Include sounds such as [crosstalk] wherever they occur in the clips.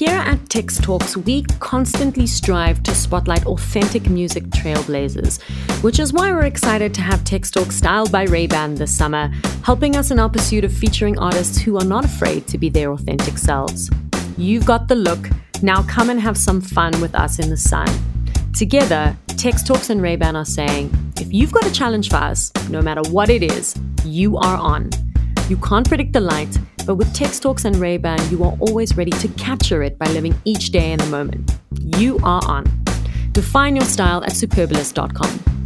Here at Tex Talks, we constantly strive to spotlight authentic music trailblazers, which is why we're excited to have Tex Talks styled by Ray-Ban this summer, helping us in our pursuit of featuring artists who are not afraid to be their authentic selves. You've got the look, now come and have some fun with us in the sun. Together, Tex Talks and Ray-Ban are saying, if you've got a challenge for us, no matter what it is, you are on. You can't predict the light, but with Tex Talks and Ray-Ban, you are always ready to capture it by living each day in the moment. You are on. Define your style at superbalist.com.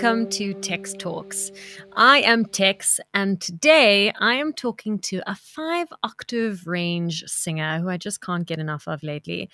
welcome to Tex Talks. I am Tex, and today I am talking to a five octave range singer who I just can't get enough of lately.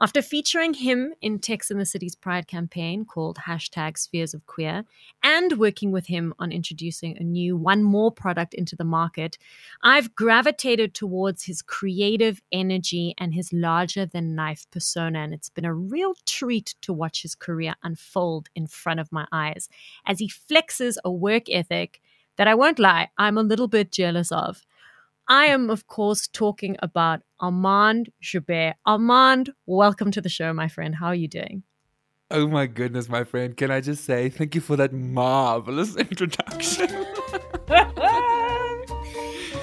After featuring him in Tex in the City's Pride campaign called hashtag Spheres of Queer, and working with him on introducing a new one more product into the market, I've gravitated towards his creative energy and his larger than life persona, and it's been a real treat to watch his career unfold in front of my eyes as he flexes a work ethic that I won't lie, I'm a little bit jealous of. I am, of course, talking about Armand Joubert. Armand, welcome to the show, my friend. How are you doing? Oh my goodness, my friend. Can I just say thank you for that marvelous [laughs] introduction? [laughs]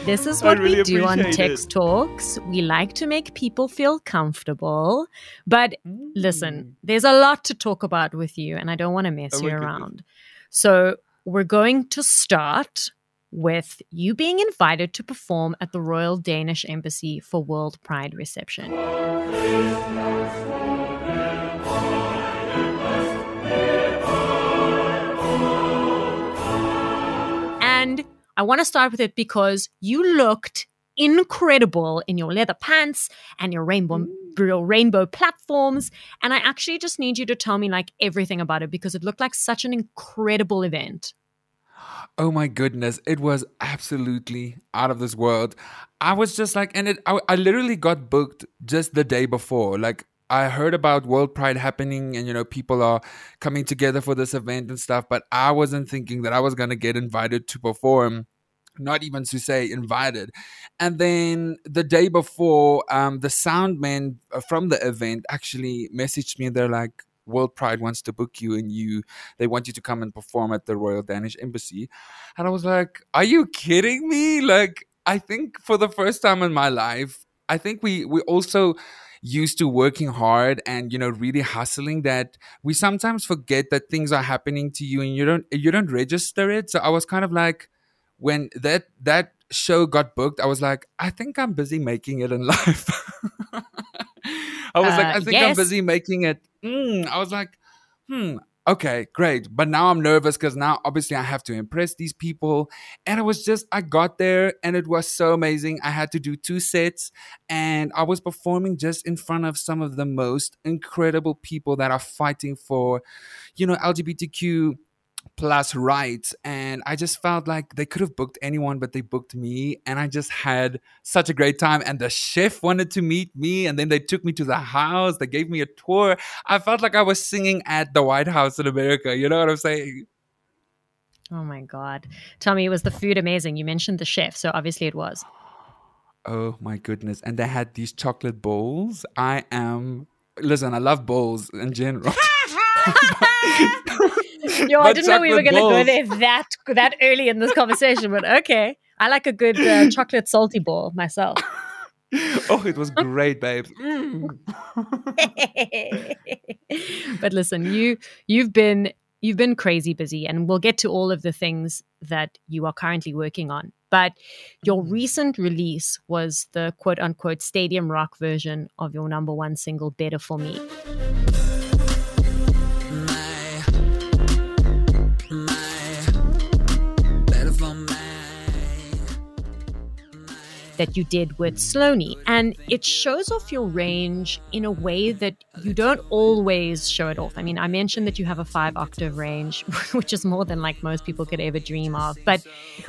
this is what really we do on Tex Talks. We like to make people feel comfortable. But mm. listen, there's a lot to talk about with you, and I don't want to mess oh you around. So we're going to start with you being invited to perform at the Royal Danish Embassy for World Pride reception. And I want to start with it because you looked incredible in your leather pants and your rainbow mm. your rainbow platforms. And i actually just need you to tell me like everything about it because it looked like such an incredible event oh my goodness it was absolutely out of this world i was just like and it I, I literally got booked just the day before like I heard about World Pride happening and you know people are coming together for this event and stuff, but I wasn't thinking that I was gonna get invited to perform not even to say invited. And then the day before, um, the sound man uh, from the event actually messaged me. They're like, World Pride wants to book you and you they want you to come and perform at the Royal Danish Embassy. And I was like, Are you kidding me? Like, I think for the first time in my life, I think we we also used to working hard and you know really hustling that we sometimes forget that things are happening to you and you don't you don't register it. So I was kind of like when that that show got booked, I was like, I think I'm busy making it in [laughs] life. I was uh, like, I think yes. I'm busy making it. Mm. I was like, hmm, okay, great. But now I'm nervous because now obviously I have to impress these people. And it was just, I got there and it was so amazing. I had to do two sets and I was performing just in front of some of the most incredible people that are fighting for, you know, LGBTQ plus rights and i just felt like they could have booked anyone but they booked me and i just had such a great time and the chef wanted to meet me and then they took me to the house they gave me a tour. I felt like i was singing at the white house in america you know what i'm saying? Oh my god. Tell me was the food amazing. You mentioned the chef so obviously it was. [gasps] Oh my goodness and they had these chocolate bowls. I am listen i love bowls in general [laughs] [laughs] [laughs] Yo, I didn't know we were going to go there that that early in this conversation, but okay. I like a good uh, [laughs] chocolate salty ball myself. [laughs] oh, it was great, babe. Mm. but listen, you you've been you've been crazy busy, and we'll get to all of the things that you are currently working on. But your mm. recent release was the quote unquote stadium rock version of your number one single, "Better for Me." That you did with Sloane. And it shows off your range in a way that you don't always show it off. I mean, I mentioned that you have a five octave range, [laughs] which is more than like most people could ever dream of. But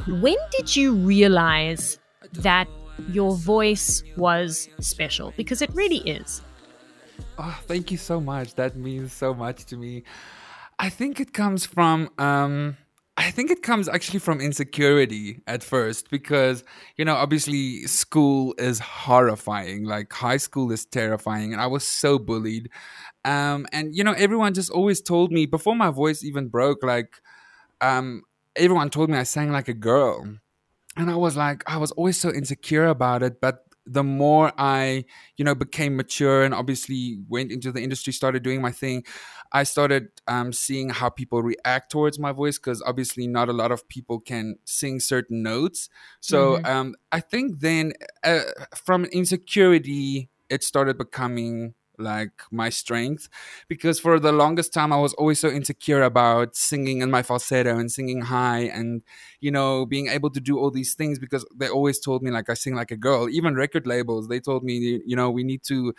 when did you realize that your voice was special? Because it really is. Oh, thank you so much. That means so much to me. I think it comes from um I think it comes actually from insecurity at first because, you know, obviously school is horrifying. Like high school is terrifying. And I was so bullied. Um, and, you know, everyone just always told me before my voice even broke, like, um, everyone told me I sang like a girl. And I was like, I was always so insecure about it. But the more I, you know, became mature and obviously went into the industry, started doing my thing, I started um, seeing how people react towards my voice because obviously not a lot of people can sing certain notes. So mm-hmm. um, I think then uh, from insecurity, it started becoming like my strength. Because for the longest time I was always so insecure about singing in my falsetto and singing high and you know being able to do all these things because they always told me like I sing like a girl. Even record labels they told me you know we need to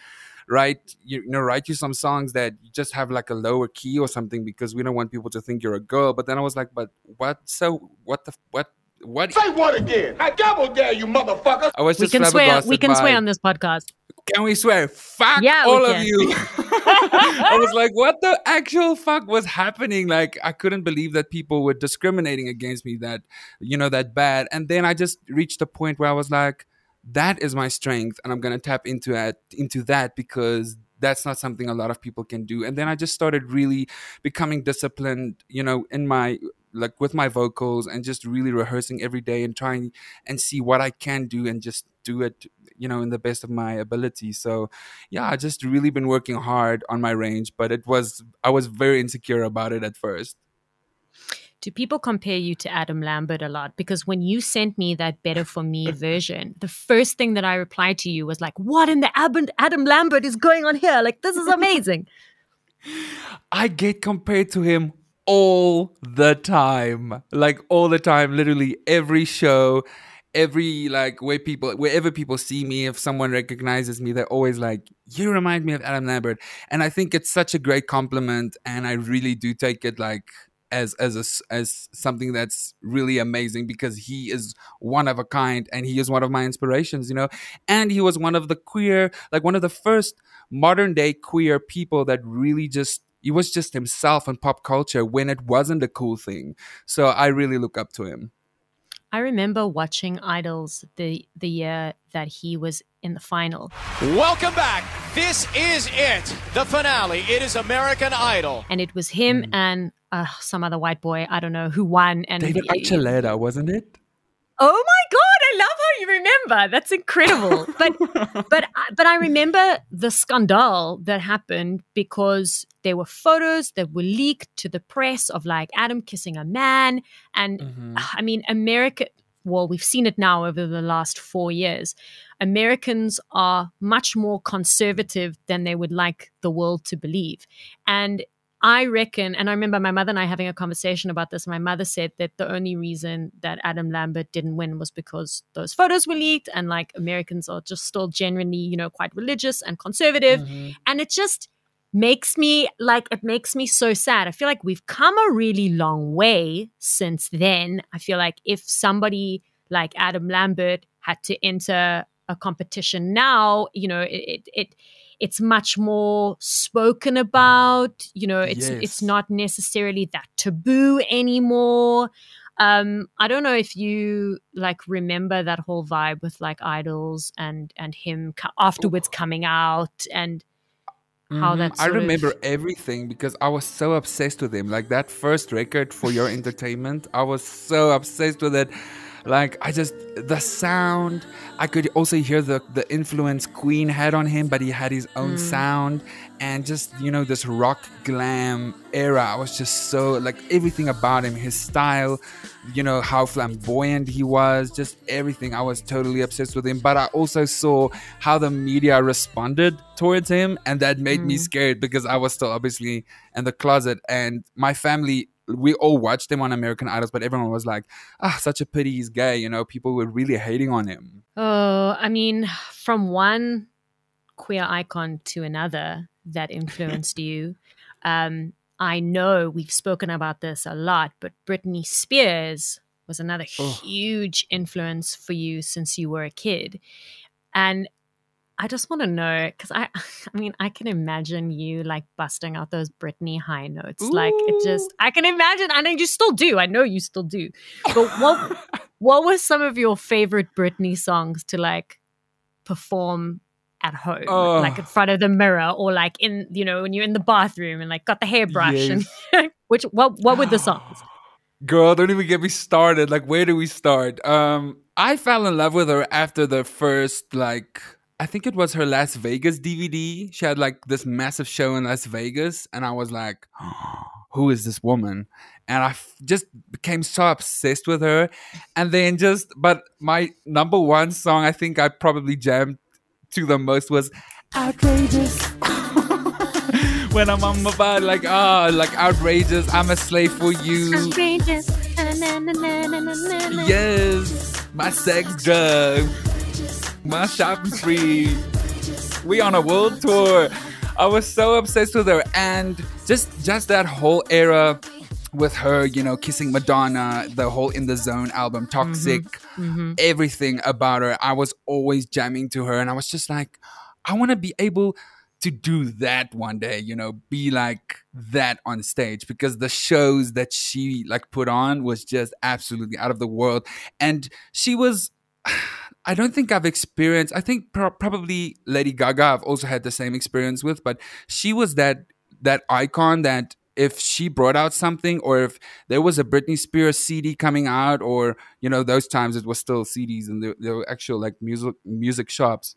write you, know write you some songs that just have like a lower key or something because we don't want people to think you're a girl. But then I was like but what? So what the what what say what again? I double dare you motherfucker. I was we can swear. We can by, swear on this podcast can we swear? Fuck yeah, all of you. [laughs] I was like, what the actual fuck was happening? Like, I couldn't believe that people were discriminating against me that, you know, that bad. And then I just reached a point where I was like, that is my strength. And I'm going to tap into that, into that because that's not something a lot of people can do. And then I just started really becoming disciplined, you know, in my like with my vocals and just really rehearsing every day and trying and see what I can do and just do it you know in the best of my ability so yeah i just really been working hard on my range but it was i was very insecure about it at first do people compare you to Adam Lambert a lot? Because when you sent me that Better For Me [laughs] version, the first thing that I replied to you was like, What in the Adam Lambert is going on here? Like, this is amazing. [laughs] I get compared to him all the time. Like, all the time, literally every show every like where people wherever people see me if someone recognizes me they're always like you remind me of adam lambert. And i think it's such a great compliment and i really do take it like as as a, as something that's really amazing because he is one of a kind and he is one of my inspirations you know? And he was one of the queer like one of the first modern day queer people that really just he was just himself in pop culture when it wasn't a cool thing so i really look up to him I remember watching Idols the the year that he was in the final. Welcome back. This is it, the finale. It is American Idol, and it was him mm. and uh, some other white boy. I don't know who won. And David Archuleta, wasn't it? Oh my god, I love how you remember. That's incredible. but [laughs] but but I remember the scandal that happened because there were photos that were leaked to the press of like Adam kissing a man and mm-hmm. I mean America well we've seen it now over the last 4 years. Americans are much more conservative than they would like the world to believe. And I reckon, and I remember my mother and I having a conversation about this. My mother said that the only reason that Adam Lambert didn't win was because those photos were leaked, and like Americans are just still generally, you know, quite religious and conservative. Mm-hmm. And it just makes me like, it makes me so sad. I feel like we've come a really long way since then. I feel like if somebody like Adam Lambert had to enter a competition now, you know, it, it, it it's much more spoken about you know it's yes. it's not necessarily that taboo anymore um i don't know if you like remember that whole vibe with like idols and and him afterwards coming out and how mm-hmm. that I remember of... everything because I was so obsessed with him. Like that first record for your entertainment, I was so obsessed with it. Like I just the sound. I could also hear the the influence Queen had on him, but he had his own mm. sound and just you know this rock glam era. I was just so like everything about him, his style, you know how flamboyant he was, just everything. I was totally obsessed with him. But I also saw how the media responded towards him, and that made mm. me scared because I was still obviously in the closet, and my family we all watched him on American Idols, but everyone was like, ah, such a pity he's gay. You know, people were really hating on him. Oh, I mean, from one queer icon to another that influenced you. Um, I know we've spoken about this a lot, but Britney Spears was another Oh. huge influence for you since you were a kid. And I just want to know because I, [laughs] I mean, I can imagine you like busting out those Britney high notes. Like it just, I can imagine. I know you still do. I know you still do. But what, [laughs] what were some of your favorite Britney songs to like perform at home, Oh. like in front of the mirror, or like in, you know, when you're in the bathroom and like got the hairbrush and [laughs] which what what were the songs? [sighs] Girl, don't even get me started. Like, where do we start? Um, I fell in love with her after the first, like, I think it was her Las Vegas DVD. She had like this massive show in Las Vegas, and I was like, [gasps] who is this woman? And I f- just became so obsessed with her. And then just, but my number one song, I think I probably jammed to the most was outrageous. [laughs] when I'm on my body, like, oh, like outrageous. I'm a slave for you. Outrageous. Yes, my sex drug, my shopping spree. We on a world tour. I was so obsessed with her, and just just that whole era with her, you know, kissing Madonna, the whole In the Zone album, mm-hmm. Toxic, mm-hmm. everything about her. I was always jamming to her, and I was just like, I want to be able to do that one day, you know, be like that on stage because the shows that she like put on was just absolutely out of the world. And she was, [sighs] I don't think I've experienced, I think pro- probably Lady Gaga I've also had the same experience with, but she was that, that icon that if she brought out something or if there was a Britney Spears CD coming out or, you know, those times it was still CDs and there, there were actual like music, music shops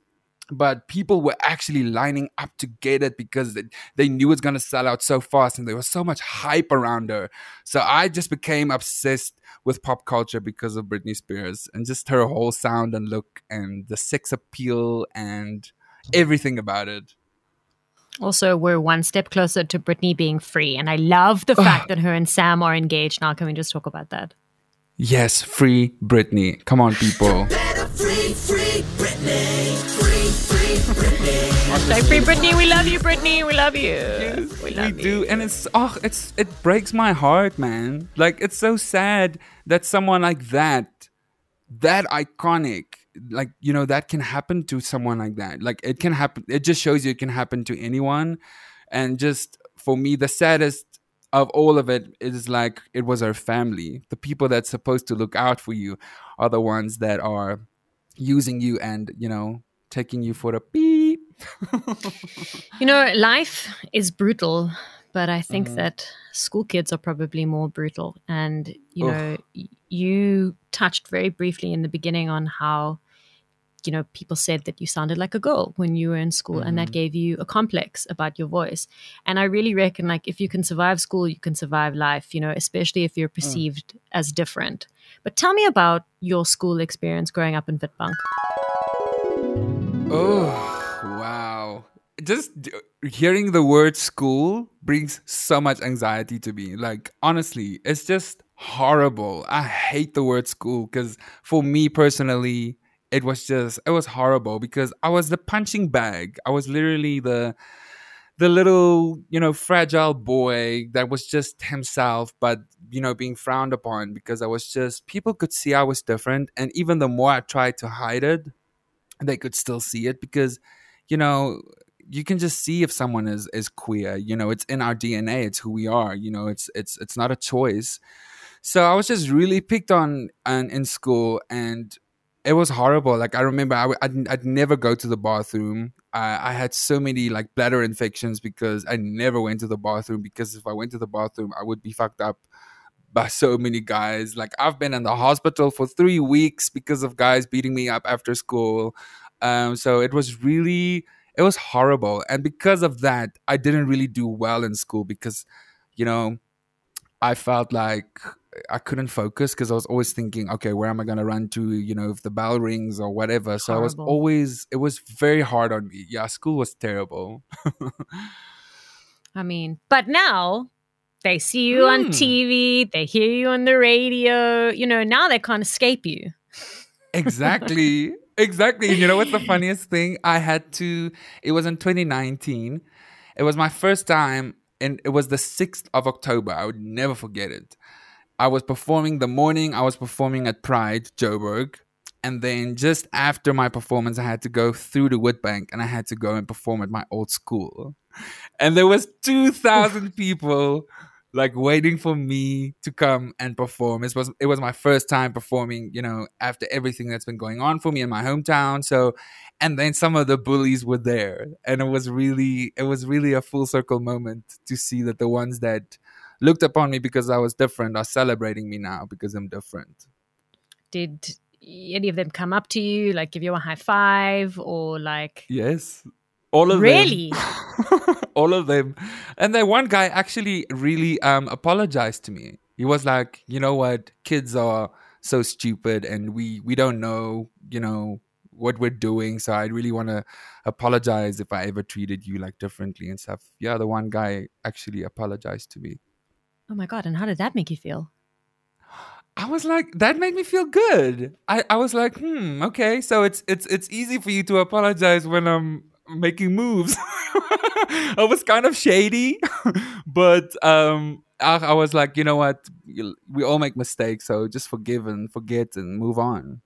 but people were actually lining up to get it because they, they knew it's going to sell out so fast and there was so much hype around her so i just became obsessed with pop culture because of britney spears and just her whole sound and look and the sex appeal and everything about it Also, we're one step closer to Britney being free, and I love the fact [sighs] that her and Sam are engaged now. Can we just talk about that? yes free britney come on people Like free Britney, we love you, Britney, we love you. we we love you. do and it's oh it's it breaks my heart man. Like it's so sad that someone like that that iconic like you know that can happen to someone like that. Like it can happen it just shows you it can happen to anyone. And just for me the saddest of all of it is like it was our family. The people that's supposed to look out for you are the ones that are using you and you know taking you for a beep [laughs] You know, life is brutal, but I think Mm-hmm. that school kids are probably more brutal. And, you Oof. know, you touched very briefly in the beginning on how, you know, people said that you sounded like a girl when you were in school, and Mm-hmm. that gave you a complex about your voice. And I really reckon, like, if you can survive school, you can survive life, you know, especially if you're Mm. perceived as different. But tell me about your school experience growing up in Witbank. Oh, wow. Just d- hearing the word school brings so much anxiety to me. Like, honestly, it's just horrible. I hate the word school because for me personally, it was just, it was horrible because I was the punching bag. I was literally the, the little, you know, fragile boy that was just himself, but, you know, being frowned upon because I was just, people could see I was different. And even the more I tried to hide it, they could still see it because you know you can just see if someone is is queer you know it's in our dna it's who we are you know it's it's it's not a choice. So i was just really picked on and in school and it was horrible. Like i remember I, would I'd, I'd never go to the bathroom. I, I had so many like bladder infections because i never went to the bathroom because if i went to the bathroom i would be fucked up by so many guys. Like I've been in the hospital for three weeks because of guys beating me up after school. Um, so it was really it was horrible, and because of that, I didn't really do well in school because, you know, I felt like I couldn't focus because I was always thinking, okay, where am I gonna run to? You know, if the bell rings or whatever. So I was always it was very hard on me. Yeah, school was terrible. [laughs] I mean, but now they see you on Hmm. TV, they hear you on the radio. You know, now they can't escape you. exactly exactly. And you know what's the [laughs] funniest thing? I had to, it was in 2019. It was my first time, and it was the 6th of October. I would never forget it. I was performing the morning, I was performing at Pride, Joburg. And then just after my performance, I had to go through the Witbank and I had to go and perform at my old school. And there was 2,000 people like waiting for me to come and perform. It was it was my first time performing, you know, after everything that's been going on for me in my hometown. So and then some of the bullies were there. And it was really it was really a full circle moment to see that the ones that looked upon me because I was different are celebrating me now because I'm different. Did any of them come up to you, like give you a high five or like Yes. All of really? them. [laughs] all of them. And then one guy actually really um apologized to me. He was like, you know what, kids are so stupid and we we don't know, you know, what we're doing. So I really want to apologize if I ever treated you like differently and stuff. Yeah, the one guy actually apologized to me. Oh my god! And how did that make you feel? I was like, that made me feel good. I, I was like, hmm, okay, so it's it's it's easy for you to apologize when I'm making moves. [laughs] I was kind of shady, [laughs] but um, I, I was like, you know what, we all make mistakes, so just forgive and forget and move on.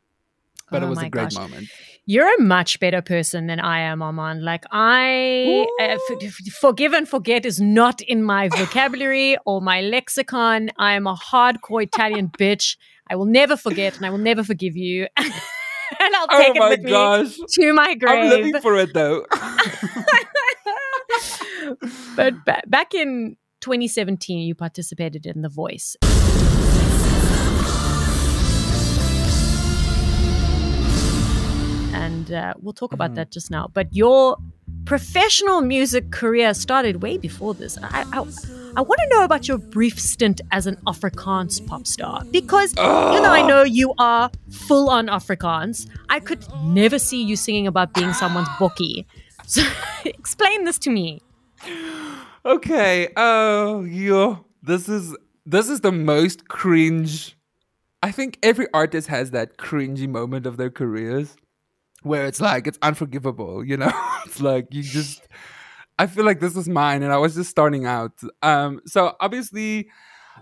But Oh it was a great gosh. moment. You're a much better person than I am, Armand. Like I, uh, f- f- forgive and forget is not in my [sighs] vocabulary or my lexicon. I am a hardcore Italian [laughs] bitch. I will never forget, and I will never forgive you. [laughs] and I'll Oh take it my with gosh. me to my grave. I'm living for it though. [laughs] but ba- back in 2017, you participated in The Voice. And uh, we'll talk about that just now. But your professional music career started way before this. I, I, I want to know about your brief stint as an Afrikaans pop star. Because even though I know you are full on Afrikaans, I could never see you singing about being someone's bookie. So [laughs] explain this to me. okay. Oh, yo, this is this is the most cringe. I think every artist has that cringy moment of their careers where it's like it's unforgivable. You know, [laughs] it's like you just. I feel like this is mine, and I was just starting out. Um, so obviously,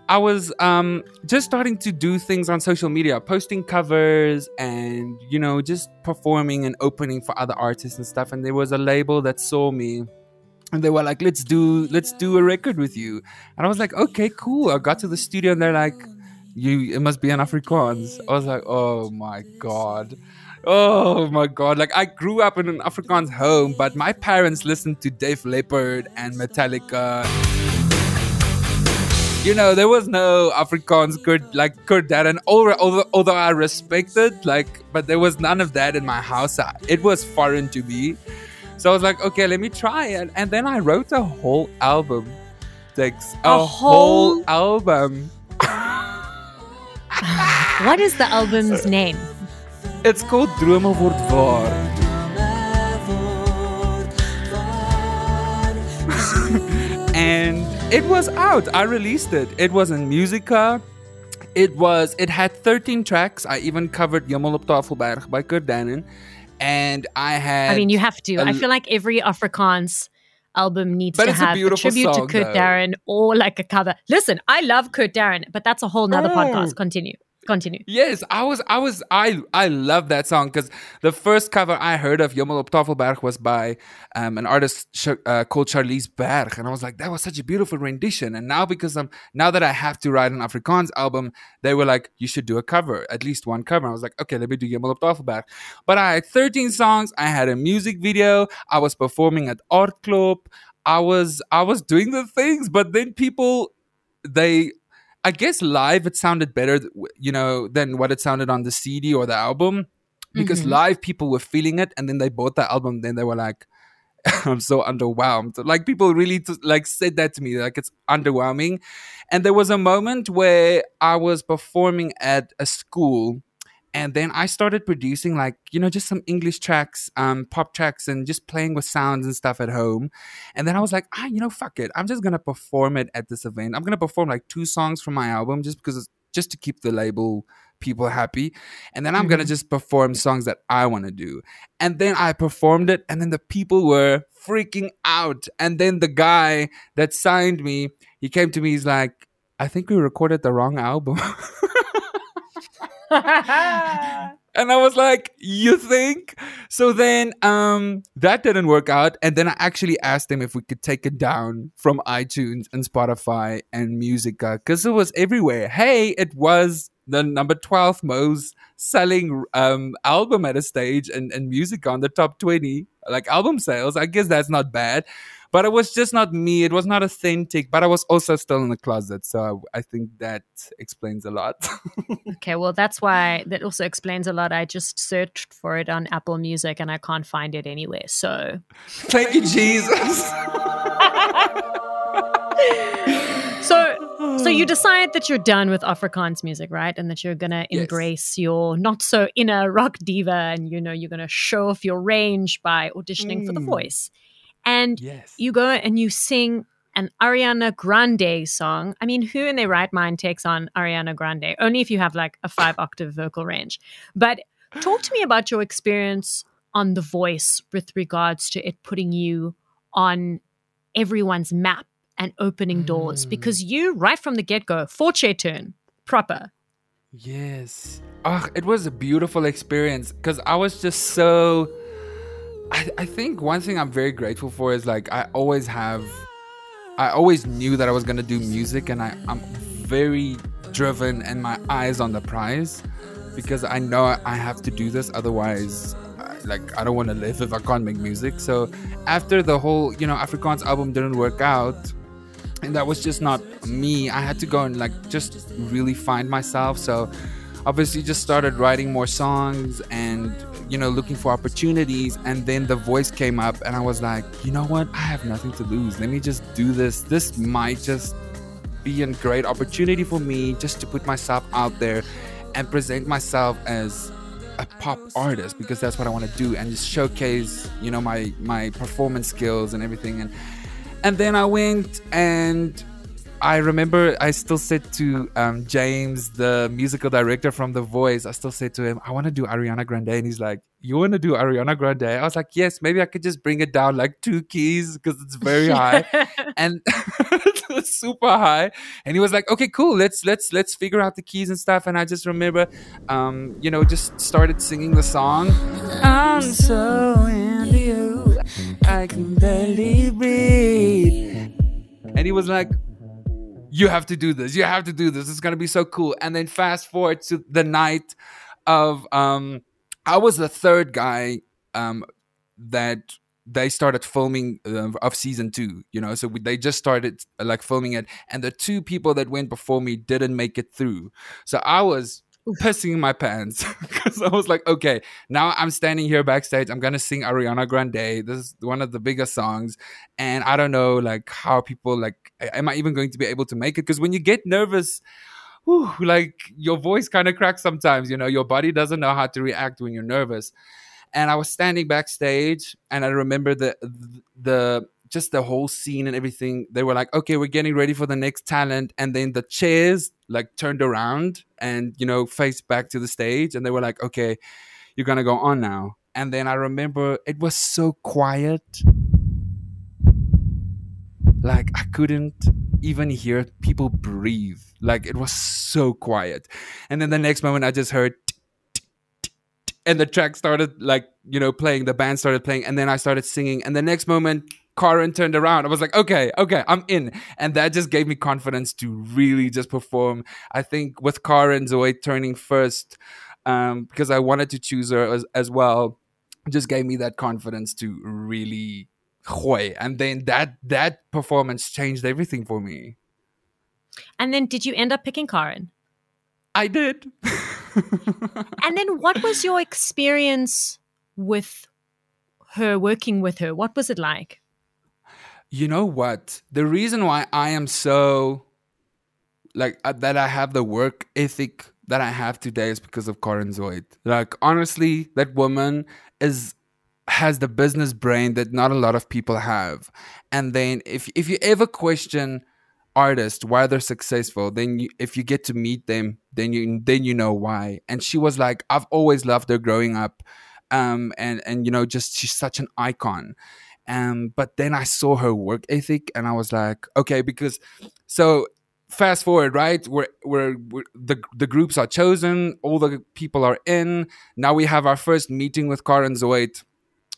I was um just starting to do things on social media, posting covers and you know just performing and opening for other artists and stuff. And there was a label that saw me and they were like let's do let's do a record with you and i was like okay cool i got to the studio and they're like you it must be an afrikaans i was like oh my god oh my god like i grew up in an afrikaans home but my parents listened to Def Leppard and metallica you know, there was no Afrikaans good like Kurt Darren. Although, although although I respected, like, but there was none of that in my house. I- It was foreign to me. So I was like, okay, let me try it. And then I wrote a whole album. Tex, a, A whole whole- album. [laughs] What is the album's name? It's called Drome Word Waar. [laughs] and it was out. I released it. It was in Musica. It was. It had 13 tracks. I even covered Jammer op Tafelberg by Kurt Darren. And I had. I mean, you have to. a I feel like every Afrikaans album needs But to it's a have a, tribute song, to Kurt though. Darren or like a cover. Listen, I love Kurt Darren, but that's a whole nother Oh. podcast. Continue. Continue. Yes, I was, I was, I, I love that song because the first cover I heard of Jommel op Tafelberg was by um, an artist uh, called Charlize Berg, and I was like, that was such a beautiful rendition. And now because I'm now that I have to write an Afrikaans album, they were like, you should do a cover, at least one cover. I was like, okay, let me do Jommel op Tafelberg. But I had 13 songs. I had a music video. I was performing at Art Club. I was, I was doing the things, but then people, they I guess live it sounded better, you know, than what it sounded on the CD or the album, because Mhm. live people were feeling it, and then they bought the album. Then they were like, [laughs] "I'm so underwhelmed." Like people really t- like said that to me, like it's underwhelming. And there was a moment where I was performing at a school, and then I started producing like you know just some English tracks, um, pop tracks, and just playing with sounds and stuff at home. And then I was like, ah, you know, fuck it. I'm just gonna perform it at this event. I'm gonna perform like two songs from my album just because, it's, just to keep the label people happy. And then I'm going to Mhm. just perform songs that I want to do. And then I performed it, and then the people were freaking out. And then the guy that signed me, he came to me, he's like, I think we recorded the wrong album. [laughs] [laughs] And I was like, "You think?" So then, um, that didn't work out. And then I actually asked him if we could take it down from iTunes and Spotify and Musica because it was everywhere. Hey, it was the number twelve most selling um album at a stage, and and Musica on the top twenty like album sales. I guess that's not bad. But it was just not me. It was not authentic. But I was also still in the closet, so I, I think that explains a lot. [laughs] Okay, well, that's why that also explains a lot. I just searched for it on Apple Music and I can't find it anywhere. So, Thank you, Jesus. [laughs] so, so you decide that you're done with Afrikaans music, right? And that you're gonna Yes. embrace your not so inner rock diva, and you know you're gonna show off your range by auditioning for The Mm. Voice. And yes. you go and you sing an Ariana Grande song. I mean, who in their right mind takes on Ariana Grande? Only if you have like a five octave vocal range. But talk to me about your experience on The Voice with regards to it putting you on everyone's map and opening doors Mm. because you, right from the get go, four chair turn, proper. Yes. Oh, it was a beautiful experience because I was just so. I, I think one thing I'm very grateful for is like I always have. I always knew that I was gonna do music, and I, I'm very driven and my eyes on the prize because I know I have to do this. Otherwise, like I don't want to live if I can't make music. So after the whole, you know, Afrikaans album didn't work out, and that was just not me i had to go and like just really find myself so obviously just started writing more songs and you know looking for opportunities and then the voice came up and i was like you know what? I have nothing to lose. Let me just do this. This might just be a great opportunity for me just to put myself out there and present myself as a pop artist because that's what I want to do and just showcase you know my my performance skills and everything. And and then I went and I remember I still said to um, James, the musical director from The Voice, I still said to him, I want to do Ariana Grande. And he's like, You want to do Ariana Grande? I was like, Yes, maybe I could just bring it down like two keys because it's very [laughs] high. and [laughs] super high and he was like okay cool let's let's let's figure out the keys and stuff and i just remember um you know just started singing the song i'm so into you i can barely breathe and he was like you have to do this you have to do this it's gonna be so cool. And then fast forward to the night of um i was the third guy um that they started filming uh, of season two you know so we, they just started like filming it and the two people that went before me didn't make it through. So i was pissing my pants. [laughs] Because i was like okay now i'm standing here backstage i'm gonna sing ariana grande. This is one of the biggest songs. And i don't know like how people like am i even going to be able to make it? Because when you get nervous whew, like your voice kind of cracks sometimes you know your body doesn't know how to react when you're nervous. And I was standing backstage, and I remember the the just the whole scene and everything. They were like, "Okay, we're getting ready for the next talent," and then the chairs like turned around and you know faced back to the stage, and they were like, "Okay, you're gonna go on now." And then I remember it was so quiet, like I couldn't even hear people breathe. Like it was so quiet, and then the next moment I just heard and the track started like you know playing the band started playing and then i started singing and the next moment Karen turned around i was like okay okay i'm in and that just gave me confidence to really just perform i think with Karen Zoid turning first um, because i wanted to choose her as, as well just gave me that confidence to really hoy and then that that performance changed everything for me and then did you end up picking Karen? i did [laughs] And then what was your experience with her, working with her? What was it like? You know what? The reason why I am so like uh, that I have the work ethic that I have today is because of Karen Zoid. Like honestly, that woman is has the business brain that not a lot of people have. And then if if you ever question artists why they're successful then you, if you get to meet them then you then you know why and she was like i've always loved her growing up um and and you know just she's such an icon um but then i saw her work ethic and i was like okay because so fast forward right we're, we're the the groups are chosen all the people are in now we have our first meeting with Karen Zoid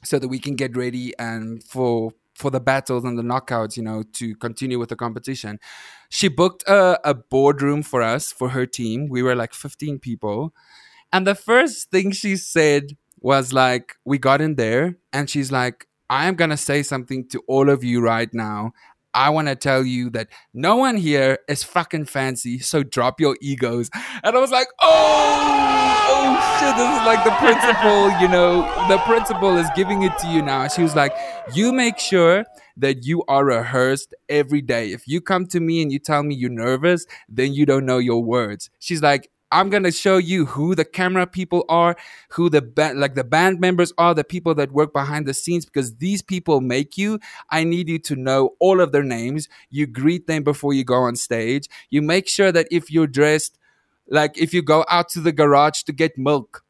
so that we can get ready and for for the battles and the knockouts, you know, to continue with the competition. She booked a, a boardroom for us for her team. We were like 15 people. And the first thing she said was like, we got in there and she's like, I am going to say something to all of you right now. I want to tell you that no one here is fucking fancy, so drop your egos. And I was like, oh, oh shit, this is like the principal, [laughs] you know, the principal is giving it to you now. She was like, you make sure that you are rehearsed every day. If you come to me and you tell me you're nervous, then you don't know your words. She's like, I'm gonna show you who the camera people are, who the band, like the band members are, the people that work behind the scenes, because these people make you. I need you to know all of their names. You greet them before you go on stage. You make sure that if you're dressed, like if you go out to the garage to get milk,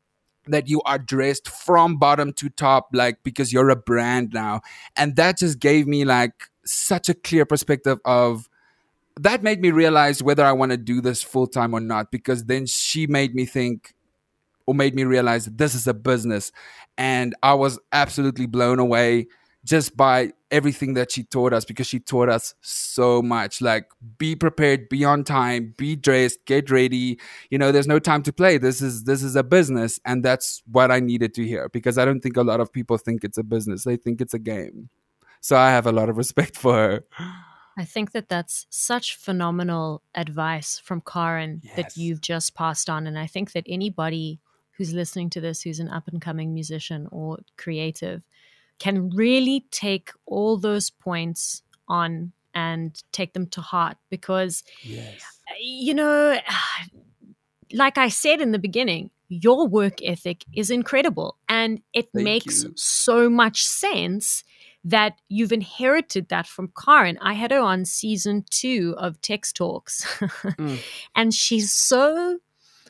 that you are dressed from bottom to top, like because you're a brand now. And that just gave me like such a clear perspective of that made me realize whether I want to do this full time or not because then she made me think or made me realize this is a business. And I was absolutely blown away just by everything that she taught us because she taught us so much. Like, be prepared, be on time, be dressed, get ready. You know, there's no time to play. This is this is a business, and that's what I needed to hear because I don't think a lot of people think it's a business. They think it's a game. So I have a lot of [laughs] respect for her. I think that that's such phenomenal advice from Karen yes. that you've just passed on. And I think that anybody who's listening to this, who's an up and coming musician or creative, can really take all those points on and take them to heart because, yes. you know, [sighs] like I said in the beginning, your work ethic is incredible and it Thank makes you. so much sense that you've inherited that from Karen. I had her on season two of Tex Talks, [laughs] mm. and she's so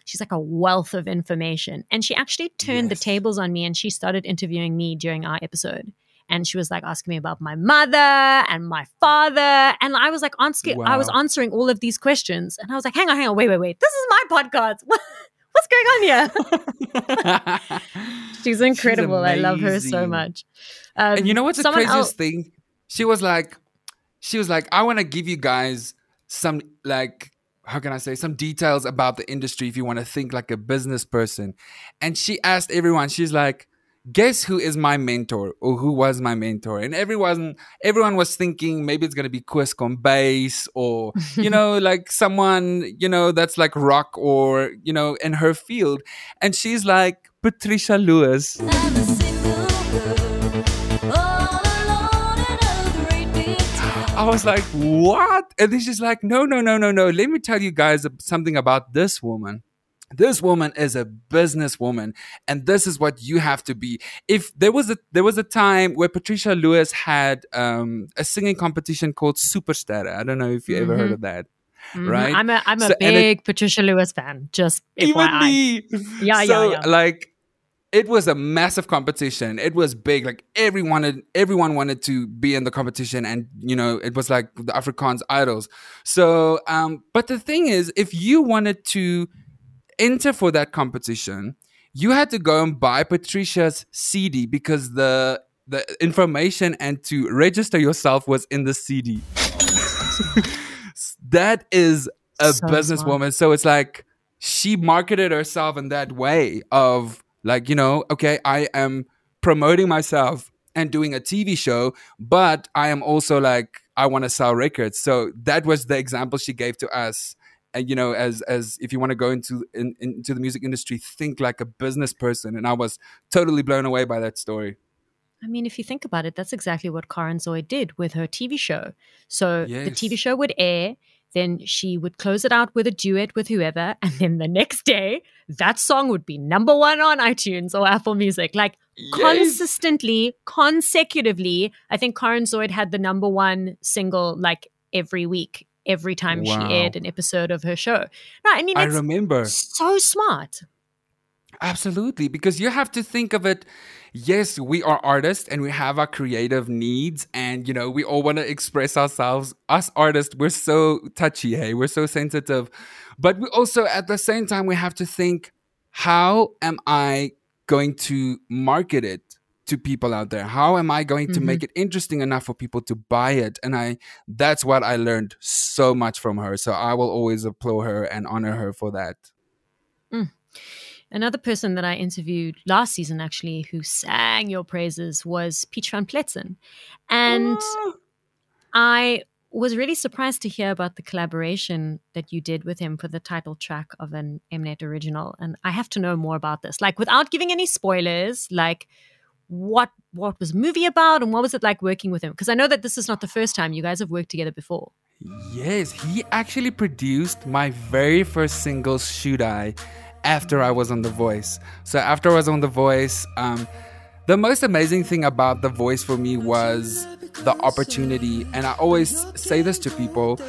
she's like a wealth of information. And she actually turned yes. the tables on me and she started interviewing me during our episode. And she was like asking me about my mother and my father. And I was like, answering, wow. I was answering all of these questions. And I was like, hang on, hang on, wait, wait, wait. This is my podcast. [laughs] What's going on here? [laughs] she's incredible. She's I love her so much. Um, and you know what's the craziest else- thing? She was like, she was like, I want to give you guys some like how can I say some details about the industry if you want to think like a business person. And she asked everyone, she's like, guess who is my mentor or who was my mentor? And everyone everyone was thinking maybe it's gonna be Koos Kombuis or [laughs] you know, like someone, you know, that's like rock or, you know, in her field. And she's like Patricia Lewis. I was like, what? And then she's like, no, no, no, no, no. Let me tell you guys something about this woman. This woman is a businesswoman, and this is what you have to be. If there was a there was a time where Patricia Lewis had um, a singing competition called Superstar. I don't know if you mm-hmm. ever heard mm-hmm. of that. Mm-hmm. Right, I'm a I'm a so, big it, Patricia Lewis fan. Just even FYI. me, yeah, so, yeah, yeah. Like it was a massive competition. It was big. Like everyone, everyone wanted to be in the competition, and you know, it was like the Afrikaans idols. So, um, but the thing is, if you wanted to enter for that competition, you had to go and buy Patricia's CD because the the information and to register yourself was in the CD. [laughs] that is a so businesswoman. So it's like she marketed herself in that way of like, you know, okay, I am promoting myself and doing a TV show, but I am also like, I want to sell records. So that was the example she gave to us. You know, as as if you want to go into in, into the music industry, think like a business person. And I was totally blown away by that story. I mean, if you think about it, that's exactly what Karen Zoid did with her TV show. So yes. the TV show would air, then she would close it out with a duet with whoever. [laughs] And then the next day, that song would be number one on iTunes or Apple Music. Like yes. consistently, consecutively. I think Karen Zoid had the number one single like every week every time Wow. she aired an episode of her show. No, I mean, I it's remember. so smart. Absolutely, because you have to think of it. Yes, we are artists and we have our creative needs, and you know, we all want to express ourselves. Us artists, we're so touchy, hey, we're so sensitive. But we also, at the same time, we have to think how am I going to market it to people out there? How am I going to make mm-hmm. it interesting enough for people to buy it? And I, that's what I learned so much from her. So I will always applaud her and honor her for that. Mm. Another person that I interviewed last season, actually, who sang your praises was Peach Van Pletzen. And I was really surprised to hear about the collaboration that you did with him for the title track of an Mnet original. And I have to know more about this. Like, without giving any spoilers, like, what what was movie about and what was it like working with him? Because I know that this is not the first time you guys have worked together before. Yes, he actually produced my very first single, Shoot I, after I was on The Voice. So after I was on The Voice, um, the most amazing thing about The Voice for me was the opportunity. And I always say this to people.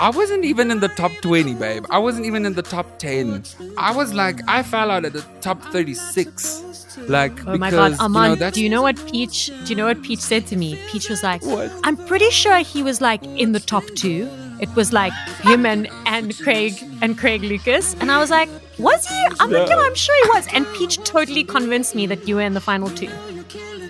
I wasn't even in the top 20, babe. I wasn't even in the top 10. I was like, I fell out at the top 36. Like, Oh my because, god, you know, do you know what Peach do you know what Peach said to me? Peach was like, What? I'm pretty sure he was like in the top two. It was like him and, and Craig and Craig Lucas. And I was like, was he? I'm like, yeah, I'm sure he was. And Peach totally convinced me that you were in the final two.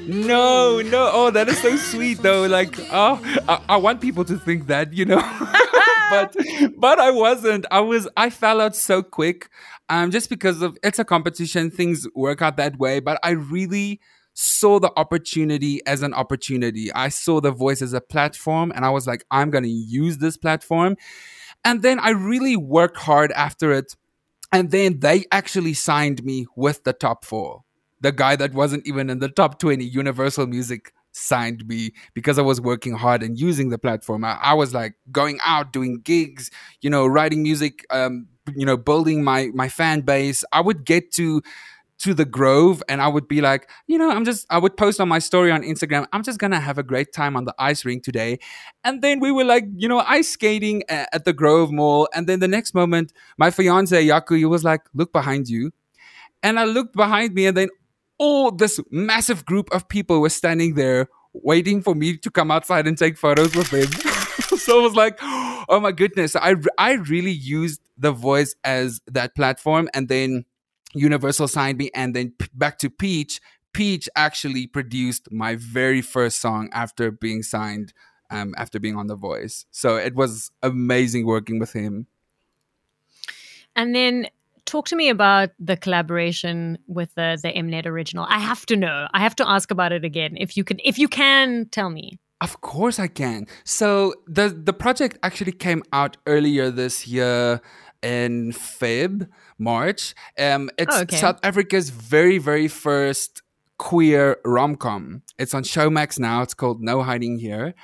No, no. Oh, that is so sweet, though. Like, oh, I, I want people to think that, you know. [laughs] but, but I wasn't. I was. I fell out so quick, um, just because of it's a competition. Things work out that way. But I really saw the opportunity as an opportunity. I saw the voice as a platform, and I was like, I'm gonna use this platform. And then I really worked hard after it. And then they actually signed me with the top four. The guy that wasn't even in the top 20, Universal Music, signed me because I was working hard and using the platform. I, I was like going out, doing gigs, you know, writing music, um, you know, building my my fan base. I would get to to the Grove and I would be like, you know, I'm just, I would post on my story on Instagram, I'm just gonna have a great time on the ice rink today. And then we were like, you know, ice skating a- at the Grove Mall. And then the next moment, my fiance, Yaku, he was like, look behind you. And I looked behind me and then all this massive group of people were standing there waiting for me to come outside and take photos with them. [laughs] so I was like, oh my goodness. I, I really used the voice as that platform. And then Universal signed me. And then back to Peach. Peach actually produced my very first song after being signed, um, after being on The Voice. So it was amazing working with him. And then talk to me about the collaboration with the the Mnet original. I have to know. I have to ask about it again. If you can if you can tell me. Of course I can. So the the project actually came out earlier this year in Feb, March. Um it's Oh, okay. South Africa's very, very first queer rom-com. It's on Showmax now. It's called No Hiding Here.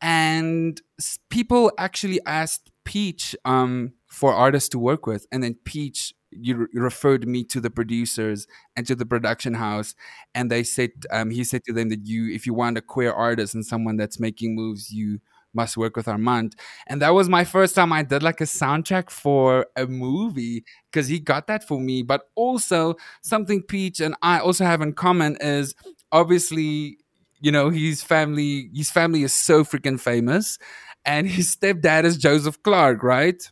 And people actually asked Peach um for artists to work with and then Peach you re- referred me to the producers and to the production house and they said um, he said to them that you if you want a queer artist and someone that's making moves you must work with armand. And that was my first time. I did like a soundtrack for a movie because he got that for me. But also something peach and i also have in common is obviously you know his family his family is so freaking famous and his stepdad is joseph clark right?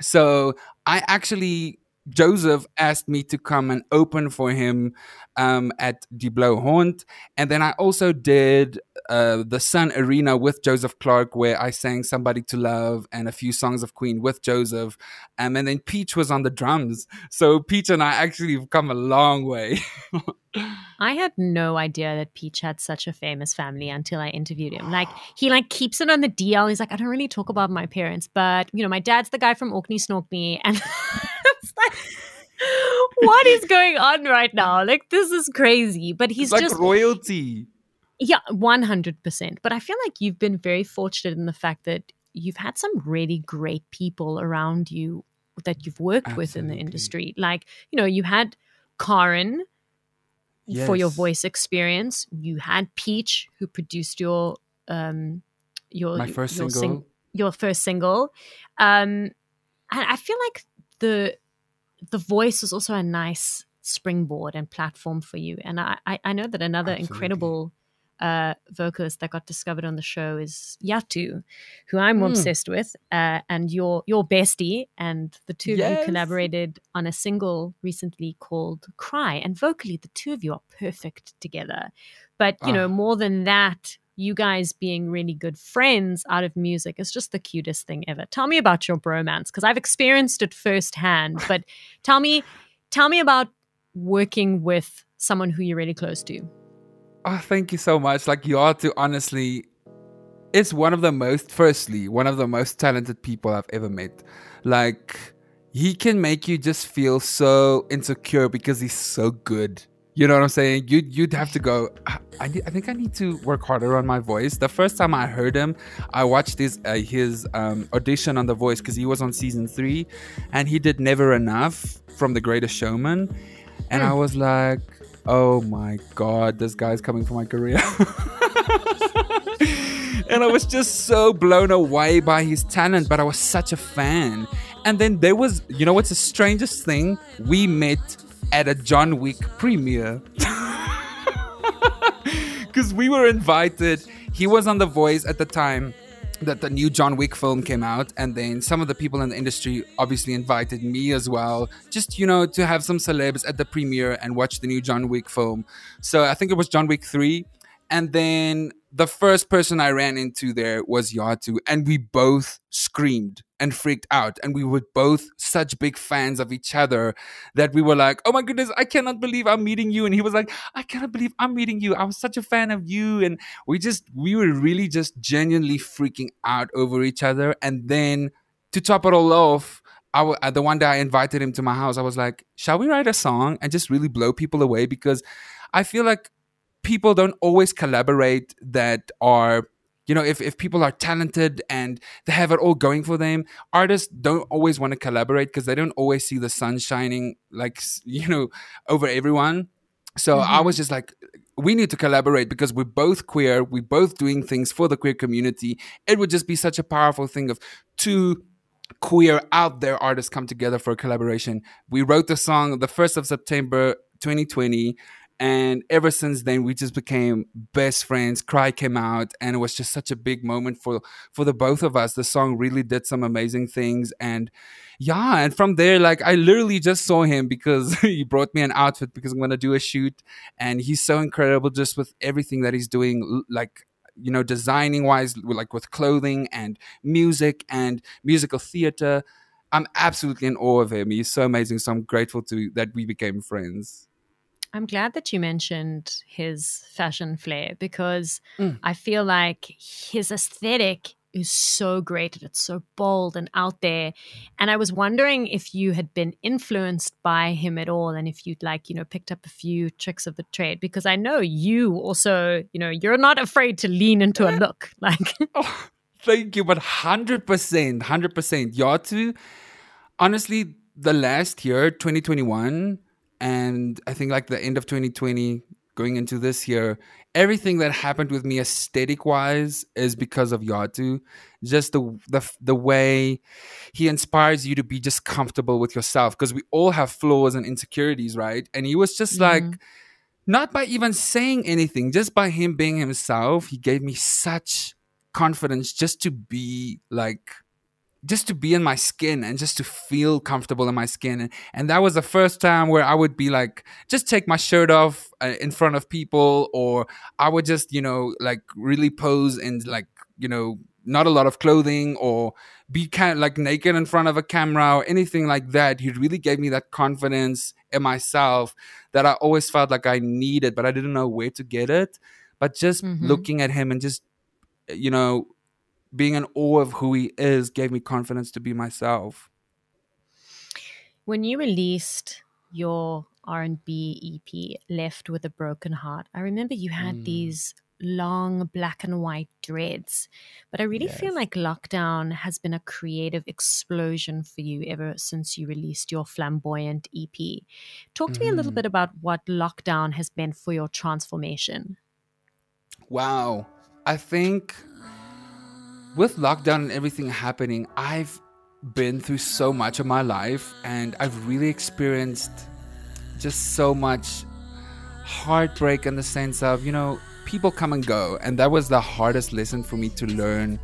So I actually Joseph asked me to come and open for him um, at Die Blauw Hond, and then I also did uh, the Sun Arena with Joseph Clark, where I sang "Somebody to Love" and a few songs of Queen with Joseph, um, and then Peach was on the drums. So Peach and I actually have come a long way. [laughs] I had no idea that Peach had such a famous family until I interviewed him. Like he like keeps it on the DL. He's like, I don't really talk about my parents, but you know, my dad's the guy from Orkney Snork Nie, [laughs] and [laughs] what is going on right now? Like this is crazy. But he's like just royalty. yeah, one hundred percent. But I feel like you've been very fortunate in the fact that you've had some really great people around you that you've worked with in the industry. Like you know, you had Karen for your voice experience. You had Peach, who produced your um your My first your single. your first single. Um, and I feel like the the voice was also a nice springboard and platform for you. And I, I know that another Absolutely. incredible uh, vocalist that got discovered on the show is Yatu, who I'm mm. obsessed with, uh, and your your bestie, and the two yes. of you collaborated on a single recently called "Cry." And vocally, the two of you are perfect together. But you oh. know, more than that, you guys being really good friends out of music is just the cutest thing ever. Tell me about your bromance because I've experienced it firsthand. [laughs] But tell me, tell me about working with someone who you're really close to. Oh, thank you so much. Like you are to honestly, it's one of the most, firstly, one of the most talented people I've ever met. Like he can make you just feel so insecure because he's so good. You know what I'm saying? You'd you'd have to go. I, I think I need to work harder on my voice. The first time I heard him, I watched his uh, his um, audition on The Voice because he was on season three, and he did Never Enough from The Greatest Showman, and mm. I was like, oh my god, this guy's coming for my career. [laughs] and I was just so blown away by his talent, but I was such a fan. And then there was, you know what's the strangest thing? We met at a John Wick premiere. [laughs] Because we were invited. He was on The Voice at the time that the new John Wick film came out, and then some of the people in the industry obviously invited me as well, just you know, to have some celebs at the premiere and watch the new John Wick film. So I think it was John Wick 3. And then the first person I ran into there was Yatu, and we both screamed and freaked out. And we were both such big fans of each other that we were like, oh my goodness, I cannot believe I'm meeting you. And he was like, I cannot believe I'm meeting you. I was such a fan of you. And we just, we were really just genuinely freaking out over each other. And then to top it all off, I uh, the one day I invited him to my house, I was like, shall we write a song and just really blow people away? Because I feel like people don't always collaborate that are you know if, if people are talented and they have it all going for them artists don't always want to collaborate because they don't always see the sun shining like [laughs] you know over everyone. So mm-hmm. i was just like we need to collaborate because we're both queer we're both doing things for the queer community. It would just be such a powerful thing of two queer out there artists come together for a collaboration. We wrote the song the 1st of september 2020 and ever since then we just became best friends. Cry came out and it was just such a big moment for for the both of us. The song really did some amazing things and yeah and from there like i literally just saw him because [laughs] he brought me an outfit because i'm going to do a shoot and he's so incredible just with everything that he's doing like you know designing wise like with clothing and music and musical theater. I'm absolutely in awe of him. He's so amazing so i'm grateful to that we became friends I'm glad that you mentioned his fashion flair because mm. I feel like his aesthetic is so great and it's so bold and out there. And I was wondering if you had been influenced by him at all and if you'd like, you know, picked up a few tricks of the trade because I know you also, you know, you're not afraid to lean into a look. [laughs] Like oh, thank you, but 100%, 100%. Yatu, honestly, the last year, 2021, and I think like the end of 2020 going into this year, everything that happened with me aesthetic wise is because of Yatu. Just the the the way he inspires you to be just comfortable with yourself because we all have flaws and insecurities, right? And he was just mm-hmm. like not by even saying anything, just by him being himself, he gave me such confidence just to be like just to be in my skin and just to feel comfortable in my skin. And, and that was the first time where i would be like just take my shirt off uh, in front of people or i would just you know like really pose and like you know not a lot of clothing or be kind of like naked in front of a camera or anything like that. He really gave me that confidence in myself that i always felt like i needed but i didn't know where to get it. But just mm-hmm. looking at him and just you know being in awe of who he is gave me confidence to be myself. When you released your R&B EP, Left with a Broken Heart, I remember you had mm. these long black and white dreads. But I really yes. feel like lockdown has been a creative explosion for you ever since you released your flamboyant EP. Talk to mm. me a little mm. bit about what lockdown has been for your transformation. Wow. I think with lockdown and everything happening, I've been through so much of my life and I've really experienced just so much heartbreak in the sense of, you know, people come and go. And that was the hardest lesson for me to learn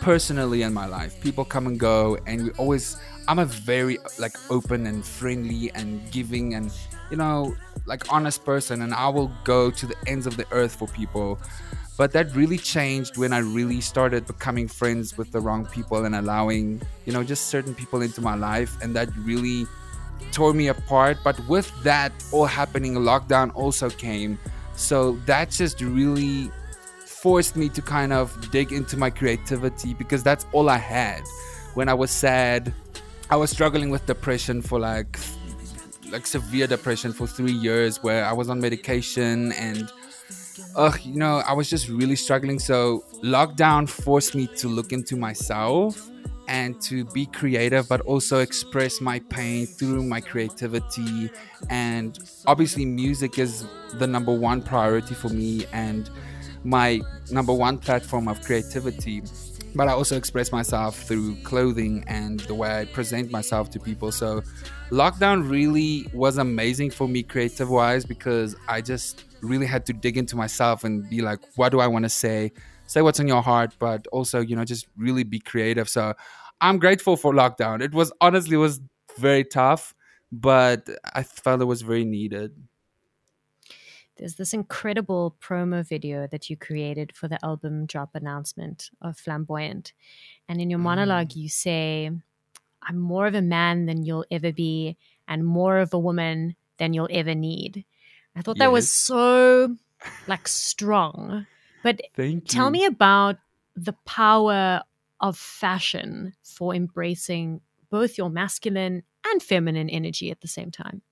personally in my life. People come and go, and we always, I'm a very like open and friendly and giving and, you know, like honest person. And I will go to the ends of the earth for people. But that really changed when I really started becoming friends with the wrong people and allowing, you know, just certain people into my life. And that really tore me apart. But with that all happening, lockdown also came. So that just really forced me to kind of dig into my creativity because that's all I had. When I was sad, I was struggling with depression for like like severe depression for 3 years where I was on medication and ugh, you know, I was just really struggling. So lockdown forced me to look into myself and to be creative, but also express my pain through my creativity. And obviously, music is the number one priority for me and my number one platform of creativity. But I also express myself through clothing and the way I present myself to people. So, lockdown really was amazing for me creative wise because I just really had to dig into myself and be like, what do I want to say? Say what's in your heart, but also, you know, just really be creative. So I'm grateful for lockdown. It was honestly was very tough, but I felt it was very needed. There's this incredible promo video that you created for the album drop announcement of Flamboyant. And in your monologue, Mm. you say, I'm more of a man than you'll ever be, and more of a woman than you'll ever need. I thought that was so like strong. But Thank you. tell me about the power of fashion for embracing both your masculine and feminine energy at the same time.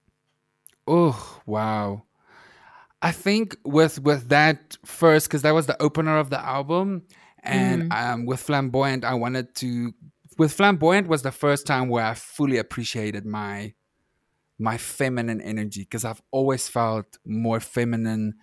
Oh wow! I think with with that first because that was the opener of the album, and um, with flamboyant, I wanted to. With flamboyant was the first time where I fully appreciated my my feminine energy because I've always felt more feminine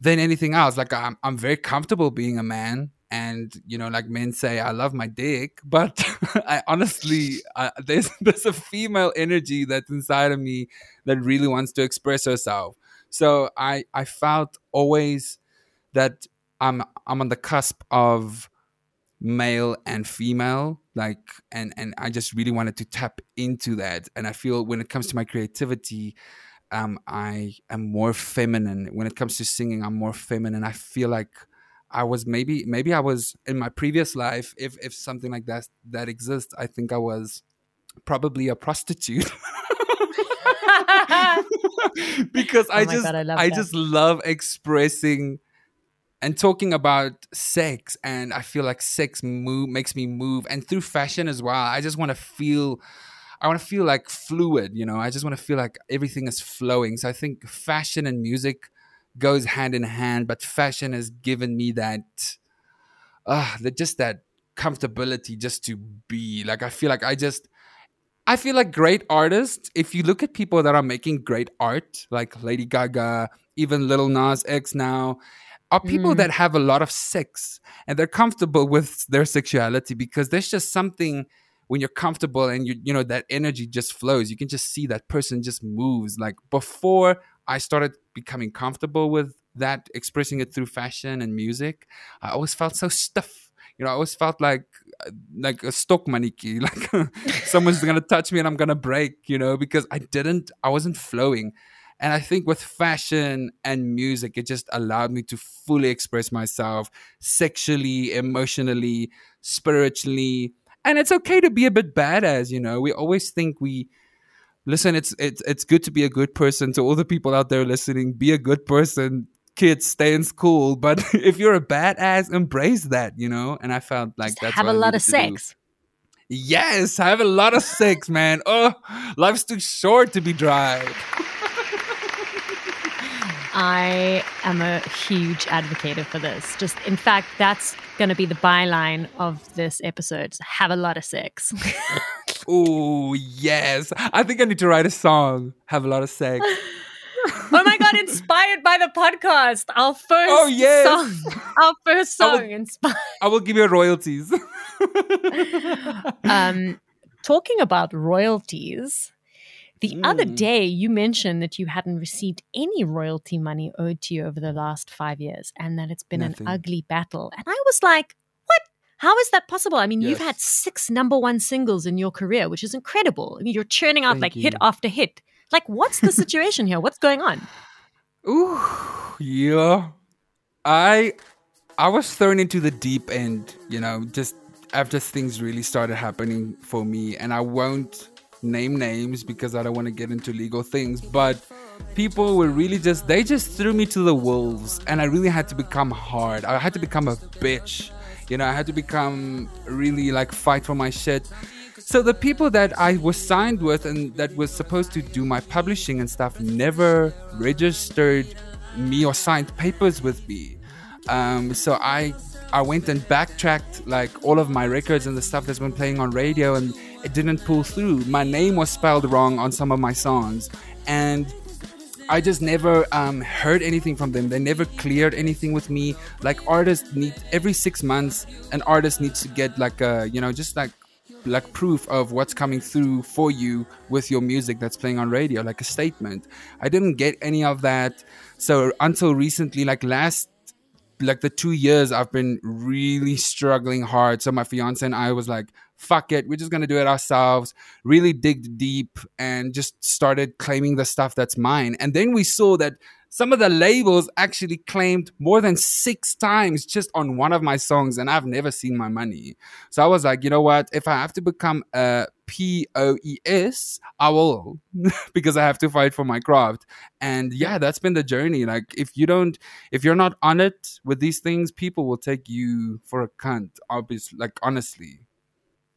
than anything else. Like I'm I'm very comfortable being a man. And you know, like men say, I love my dick, [laughs] but [laughs] I honestly, I, there's [laughs] there's a female energy that's inside of me that really wants to express herself. So I I felt always that I'm I'm on the cusp of male and female like and and I just really wanted to tap into that. And I feel when it comes to my creativity um I am more feminine. When it comes to singing I'm more feminine. I feel like I was maybe maybe I was in my previous life if if something like that that exists I think I was probably a prostitute. [laughs] [laughs] Because I Oh my just God, I I, just love expressing and talking about sex and I feel like sex move makes me move and through fashion as well. I just want to feel I want to feel like fluid, you know. I just want to feel like everything is flowing. So I think fashion and music goes hand in hand, but fashion has given me that uh that just that comfortability just to be like I feel like I just I feel like great artists, if you look at people that are making great art, like Lady Gaga, even Little Nas X now, are people Mm. that have a lot of sex and they're comfortable with their sexuality because there's just something when you're comfortable and you you know that energy just flows. You can just see that person just moves. Like before I started becoming comfortable with that, expressing it through fashion and music, I always felt so stiff. You know, I always felt like like a stock maniki, [laughs] like [laughs] someone's gonna touch me and I'm gonna break, you know, because I didn't, I wasn't flowing. And I think with fashion and music, it just allowed me to fully express myself sexually, emotionally, spiritually. And it's okay to be a bit badass, you know. We always think we listen, it's it's it's good to be a good person. To all the people out there listening, be a good person. Kids, stay in school. But [laughs] if you're a badass, embrace that, you know. And I felt like Just that's have a lot of to do. sex. Yes, I have a lot of sex, man. Oh, life's too short to be dry. [laughs] I am a huge advocate for this. Just in fact, that's going to be the byline of this episode. Have a lot of sex. [laughs] Oh, yes. I think I need to write a song. Have a lot of sex. oh my god, inspired by the podcast. Our first Oh, yes. song. Our first I will- song inspired. I will give you royalties. [laughs] um, talking about royalties, the other Mm. day you mentioned that you hadn't received any royalty money owed to you over the last five years and that it's been Nothing. an ugly battle. And I was like, what? How is that possible? I mean, you've had six number one singles in your career, which is incredible. I mean, you're churning out Thank like hit after hit. Like, what's the situation here? What's going on? Ooh, yeah. I I was thrown into the deep end, you know, just after things really started happening for me, and I won't name names because I don't want to get into legal things, but people were really just they just threw me to the wolves and I really had to become hard. I had to become a bitch. You know, I had to become really like fight for my shit. So the people that I was signed with and that was supposed to do my publishing and stuff never registered me or signed papers with me. Um, so I I went and backtracked like all of my records and the stuff that's been playing on radio and it didn't pull through. My name was spelled wrong on some of my songs and I just never um, heard anything from them. They never cleared anything with me. Like artists need every six months, an artist needs to get like a you know just like like proof of what's coming through for you with your music that's playing on radio, like a statement. I didn't get any of that. So until recently, like last like the two years I've been really struggling hard. So my fiance and I was like, fuck it, we're just gonna do it ourselves, really dig deep and just started claiming the stuff that's mine. And then we saw that some of the labels actually claimed more than six times just on one of my songs, and I've never seen my money. So I was like, you know what? If I have to become a P O E S, I will, [laughs] because I have to fight for my craft. And yeah, that's been the journey. Like, if you don't, if you're not on it with these things, people will take you for a cunt. Obviously, like honestly.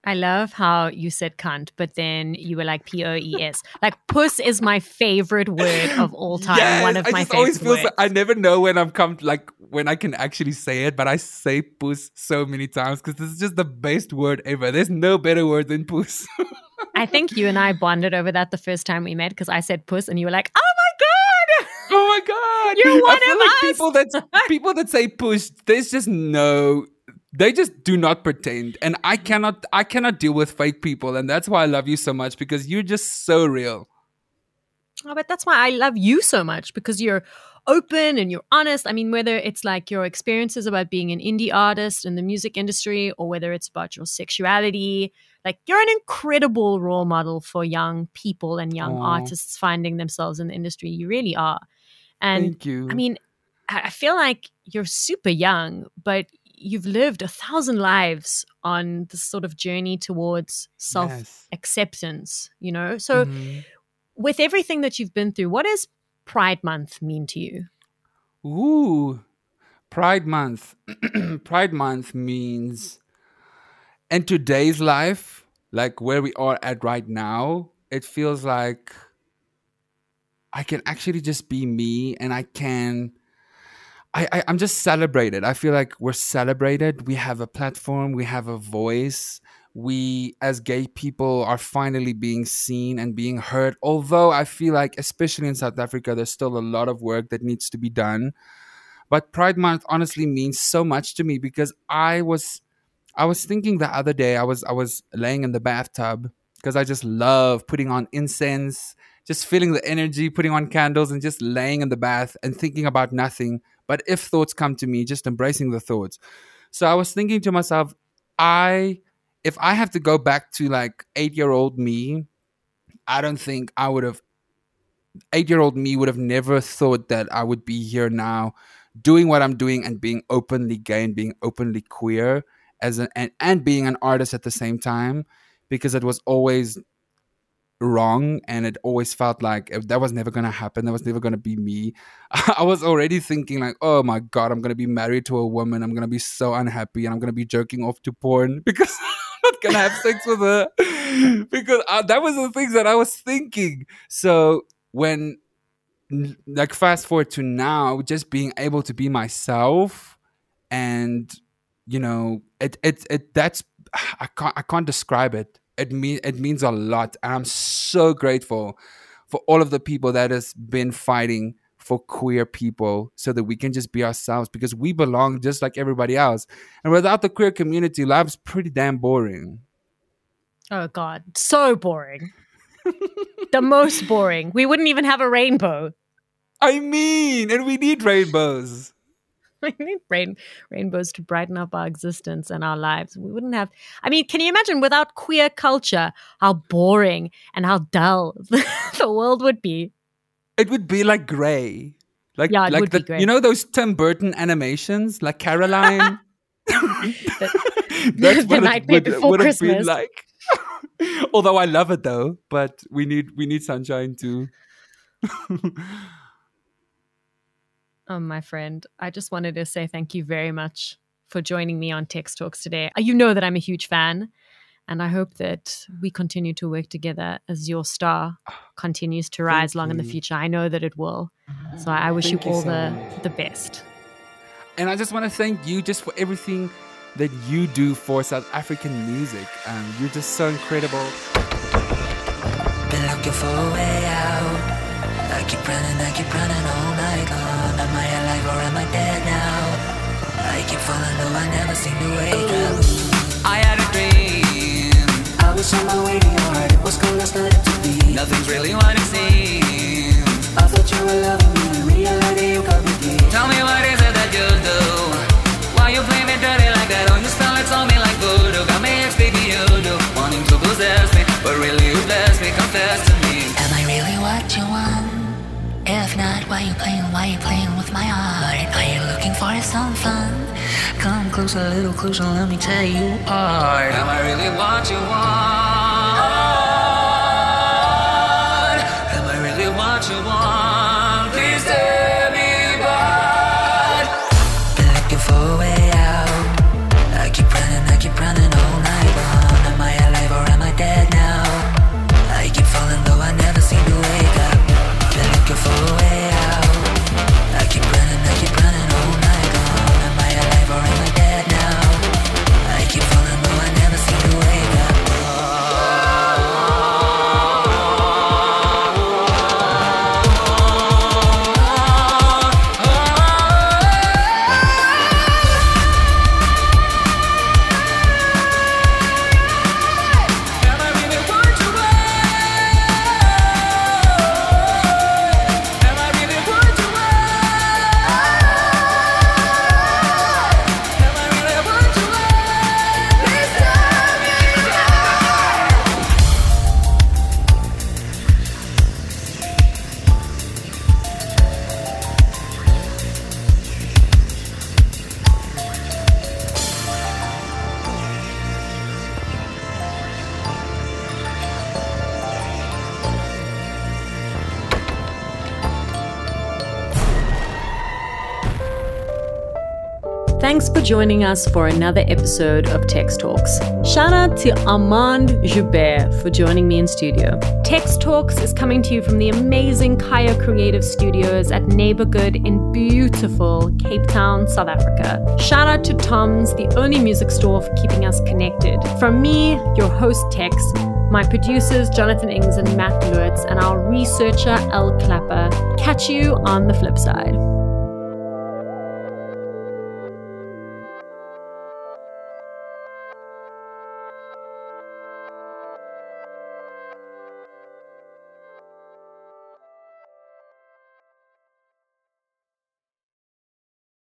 I love how you said cunt, but then you were like P O E S. Like puss is my favorite word of all [laughs] time. Yes, One of I my just favorite always feel words. so, I never know when I'm come like when I can actually say it, but I say puss so many times because this is just the best word ever. There's no better word than puss. I think you and I bonded over that the first time we met because I said puss and you were like, oh my God. oh my god! You're one I feel of like us. people that people that say push, there's just no. They just do not pretend, and I cannot. I cannot deal with fake people, and that's why I love you so much because you're just so real. Oh, but that's why I love you so much because you're open and you're honest. I mean, whether it's like your experiences about being an indie artist in the music industry or whether it's about your sexuality, like you're an incredible role model for young people and young Aw. artists finding themselves in the industry. You really are. And Thank you. I mean, I feel like you're super young, but you've lived a thousand lives on this sort of journey towards self Yes. acceptance, you know? So, Mhm. with everything that you've been through, what does Pride Month mean to you? Ooh, Pride Month. [clears throat] Pride Month means in today's life, like where we are at right now, it feels like I can actually just be me and I can. I, I, I'm just celebrated. I feel like we're celebrated. We have a platform, we have a voice. We, as gay people, are finally being seen and being heard. Although I feel like, especially in South Africa, there's still a lot of work that needs to be done. But Pride Month honestly means so much to me because I was, I was thinking the other day. I was, I was laying in the bathtub because I just love putting on incense, just feeling the energy, putting on candles, and just laying in the bath and thinking about nothing. But if thoughts come to me, just embracing the thoughts. So I was thinking to myself, I, if I have to go back to like eight year old me, I don't think I would have, eight year old me would have never thought that I would be here now doing what I'm doing and being openly gay and being openly queer as an, and, and being an artist at the same time because it was always wrong and it always felt like that was never going to happen that was never going to be me. [laughs] I was already thinking like oh my god i'm going to be married to a woman i'm going to be so unhappy and i'm going to be jerking off to porn [laughs] because i'm not going to have sex with her. [laughs] Because uh, that was the things that i was thinking. So when like fast forward to now just being able to be myself and you know it it, it that's [sighs] i can't i can't describe it it mean it means a lot and i'm so grateful for all of the people that has been fighting for queer people so that we can just be ourselves because we belong just like everybody else. And without the queer community, life's pretty damn boring. Oh God, so boring. [laughs] the most boring. We wouldn't even have a rainbow. I mean, and we need rainbows. [laughs] We need rain, rainbows to brighten up our existence and our lives. We wouldn't have. I mean, can you imagine without queer culture how boring and how dull [laughs] the world would be? It would be like gray. Like, Yeah, like the. You know those Tim Burton animations, like Coraline. [laughs] The That's what Nightmare it would, Before would have been Christmas. like. Although I love it though, but we need we need sunshine too. Oh, my friend, I just wanted to say thank you very much for joining me on Tex Talks today. You know that I'm a huge fan, and I hope that we continue to work together as your star continues to rise long in the future. I know that it will. So I wish Thank you you all so the, much. the best. And I just want to thank you just for everything that you do for South African music. Um, you're just so incredible. Been looking for a way out. I keep running, I keep running all night long. Am I alive or am I dead now? I keep falling though I never seem to wake up. I had a dream. I was on my way to your heart. It was cold, I started to be. Nothing's really what it seems. I thought you were loving me. In reality, you got me deep. Tell me what is it that you do? Why you play me dirty like that? Oh, you spell it on me like voodoo. Got me expecting you do. Wanting to possess me, but really you bless me. Confess to me. Am I really what you want? Why you playing? Why you playing with my heart? Are you looking for some fun? Come closer, little closer. Let me tell you apart. Am I really what you want? Joining us for another episode of Tex Talks. Shout out to Armand Joubert for joining me in studio. Tex Talks is coming to you from the amazing Kaya Creative Studios at Neighborhood in beautiful Cape Town, South Africa. Shout out to Tom's, the only music store for keeping us connected. From me, your host Tex, my producers Jonathan Ings and Matt Lewitz, and our researcher El Clapper. Catch you on the flip side.